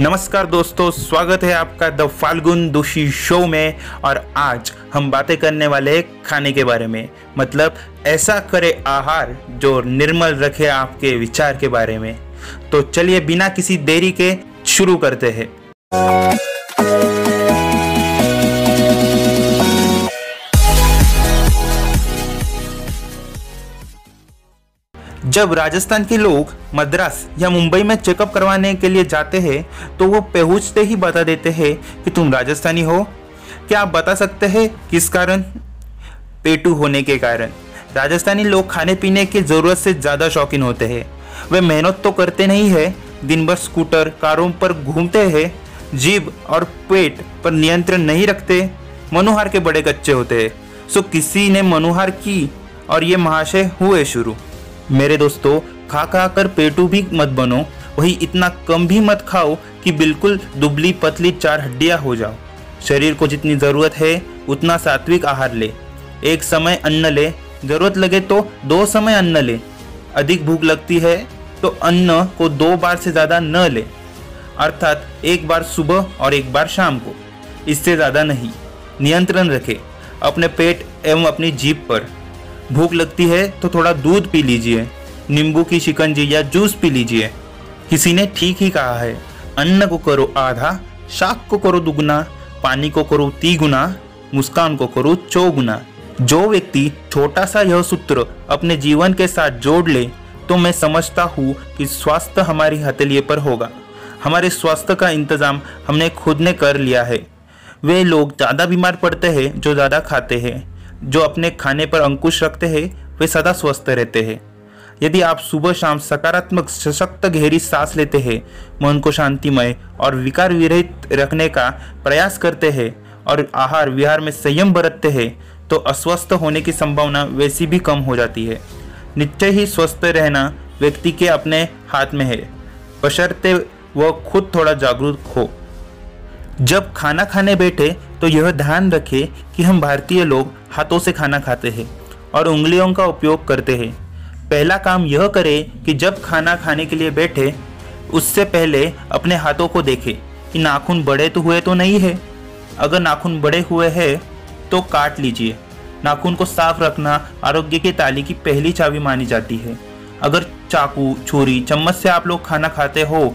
नमस्कार दोस्तों, स्वागत है आपका द फाल्गुन दोषी शो में। और आज हम बातें करने वाले खाने के बारे में। मतलब ऐसा करे आहार जो निर्मल रखे आपके विचार के बारे में। तो चलिए बिना किसी देरी के शुरू करते हैं। जब राजस्थान के लोग मद्रास या मुंबई में चेकअप करवाने के लिए जाते हैं तो वो पहुँचते ही बता देते हैं कि तुम राजस्थानी हो। क्या आप बता सकते हैं किस कारण? पेटू होने के कारण। राजस्थानी लोग खाने पीने की ज़रूरत से ज़्यादा शौकीन होते हैं। वे मेहनत तो करते नहीं है दिन भर स्कूटर कारों पर घूमते हैं, जीभ और पेट पर नियंत्रण नहीं रखते, मनोहार के बड़े कच्चे होते हैं। सो किसी ने मनोहार की और ये महाशय हुए शुरू। मेरे दोस्तों खा खा कर पेटू भी मत बनो। वही इतना कम भी मत खाओ कि बिल्कुल दुबली पतली चार हड्डियाँ हो जाओ। शरीर को जितनी ज़रूरत है, उतना सात्विक आहार ले। एक समय अन्न ले, ज़रूरत लगे तो दो समय अन्न ले। अधिक भूख लगती है तो अन्न को दो बार से ज़्यादा न ले। अर्थात, एक बार सुबह और एक बार शाम को। इससे ज़्यादा नहीं, नियंत्रण रखें। अपने पेट एवं अपनी जीप पर। भूख लगती है तो थोड़ा दूध पी लीजिए, नींबू की शिकंजी या जूस पी लीजिए। किसी ने ठीक ही कहा है, अन्न को करो आधा, शाक को करो दुगुना, पानी को करो तीगुना, मुस्कान को करो चौगुना। जो व्यक्ति छोटा सा यह सूत्र अपने जीवन के साथ जोड़ ले तो मैं समझता हूँ कि स्वास्थ्य हमारी हथेलिए पर होगा। हमारे स्वास्थ्य का इंतज़ाम हमने खुद ने कर लिया है। वे लोग ज़्यादा बीमार पड़ते हैं जो ज़्यादा खाते हैं। जो अपने खाने पर अंकुश रखते हैं, वे सदा स्वस्थ रहते हैं। यदि आप सुबह शाम सकारात्मक, सशक्त, गहरी सांस लेते हैं, मन को शांतिमय और विकार विरहित रखने का प्रयास करते हैं और आहार विहार में संयम बरतते हैं तो अस्वस्थ होने की संभावना वैसी भी कम हो जाती है। निश्चय ही स्वस्थ रहना व्यक्ति के अपने हाथ में है। बशर्ते वह खुद थोड़ा जागरूक हो। जब खाना खाने बैठे तो यह ध्यान रखें कि हम भारतीय लोग हाथों से खाना खाते हैं और उंगलियों का उपयोग करते हैं। पहला काम यह करें कि जब खाना खाने के लिए बैठे, उससे पहले अपने हाथों को देखें कि नाखून बड़े तो हुए तो नहीं है। अगर नाखून बड़े हुए हैं तो काट लीजिए। नाखून को साफ़ रखना आरोग्य की ताली की पहली चाबी मानी जाती है। अगर चाकू, छुरी, चम्मच से आप लोग खाना खाते हो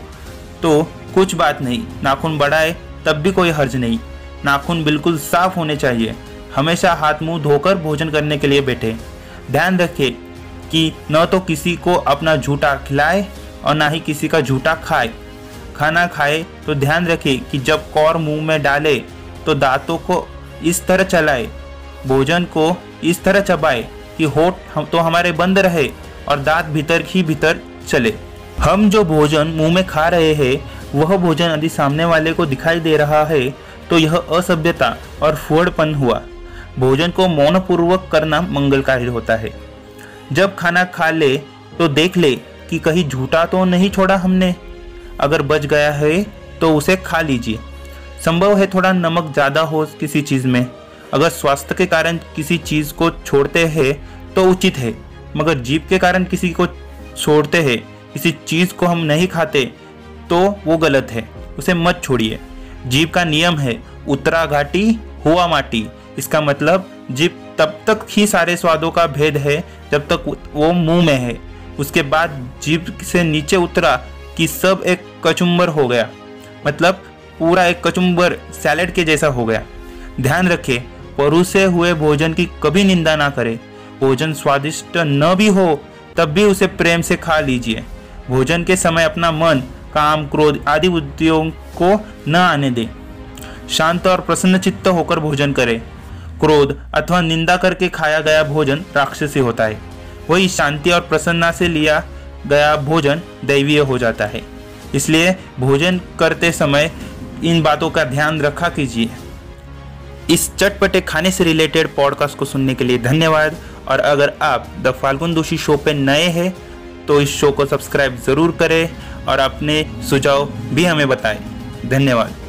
तो कुछ बात नहीं। नाखून बढ़ाए तब भी कोई हर्ज नहीं। नाखून बिल्कुल साफ़ होने चाहिए। हमेशा हाथ मुँह धोकर भोजन करने के लिए बैठे। ध्यान रखें कि न तो किसी को अपना झूठा खिलाए और ना ही किसी का झूठा खाए। खाना खाए तो ध्यान रखें कि जब कौर मुँह में डाले तो दांतों को इस तरह चलाए, भोजन को इस तरह चबाए कि होठ हम तो हमारे बंद रहे और दांत भीतर ही भीतर चले। हम जो भोजन मुँह में खा रहे हैं, वह भोजन यदि सामने वाले को दिखाई दे रहा है तो यह असभ्यता और फुहड़पन हुआ। भोजन को मौनपूर्वक करना मंगलकारी होता है। जब खाना खा ले तो देख ले कि कहीं झूठा तो नहीं छोड़ा हमने। अगर बच गया है तो उसे खा लीजिए। संभव है थोड़ा नमक ज़्यादा हो किसी चीज़ में। अगर स्वास्थ्य के कारण किसी चीज़ को छोड़ते हैं तो उचित है। मगर जीप के कारण किसी को छोड़ते हैं, किसी चीज़ को हम नहीं खाते तो वो गलत है। उसे मत छोड़िए। जीव का नियम है उतरा घाटी हुआ माटी। इसका मतलब जीव तब तक ही सारे स्वादों का भेद है, जब तक वो मुँह में है। उसके बाद जीव से नीचे उतरा कि सब एक कचुम्बर हो गया। मतलब पूरा एक कचुम्बर सैलेड के जैसा हो गया। ध्यान रखें, परोसे हुए भोजन की कभी निंदा ना करें। भोजन स्वादिष्ट न भी हो, तब भी उसे प्रेम से खा लीजिए। भोजन के समय अपना मन काम, क्रोध आदि बुद्धियों को न आने दें। शांत और प्रसन्न चित्त होकर भोजन करें। क्रोध अथवा निंदा करके खाया गया भोजन राक्षसी होता है। वही शांति और प्रसन्नता से लिया गया भोजन दैवीय हो जाता है। इसलिए भोजन करते समय इन बातों का ध्यान रखा कीजिए। इस चटपटे खाने से रिलेटेड पॉडकास्ट को सुनने के लिए धन्यवाद। और अगर आप द फाल्गुन दोषी शो पे नए हैं तो इस शो को सब्सक्राइब ज़रूर करें और अपने सुझाव भी हमें बताएँ। धन्यवाद।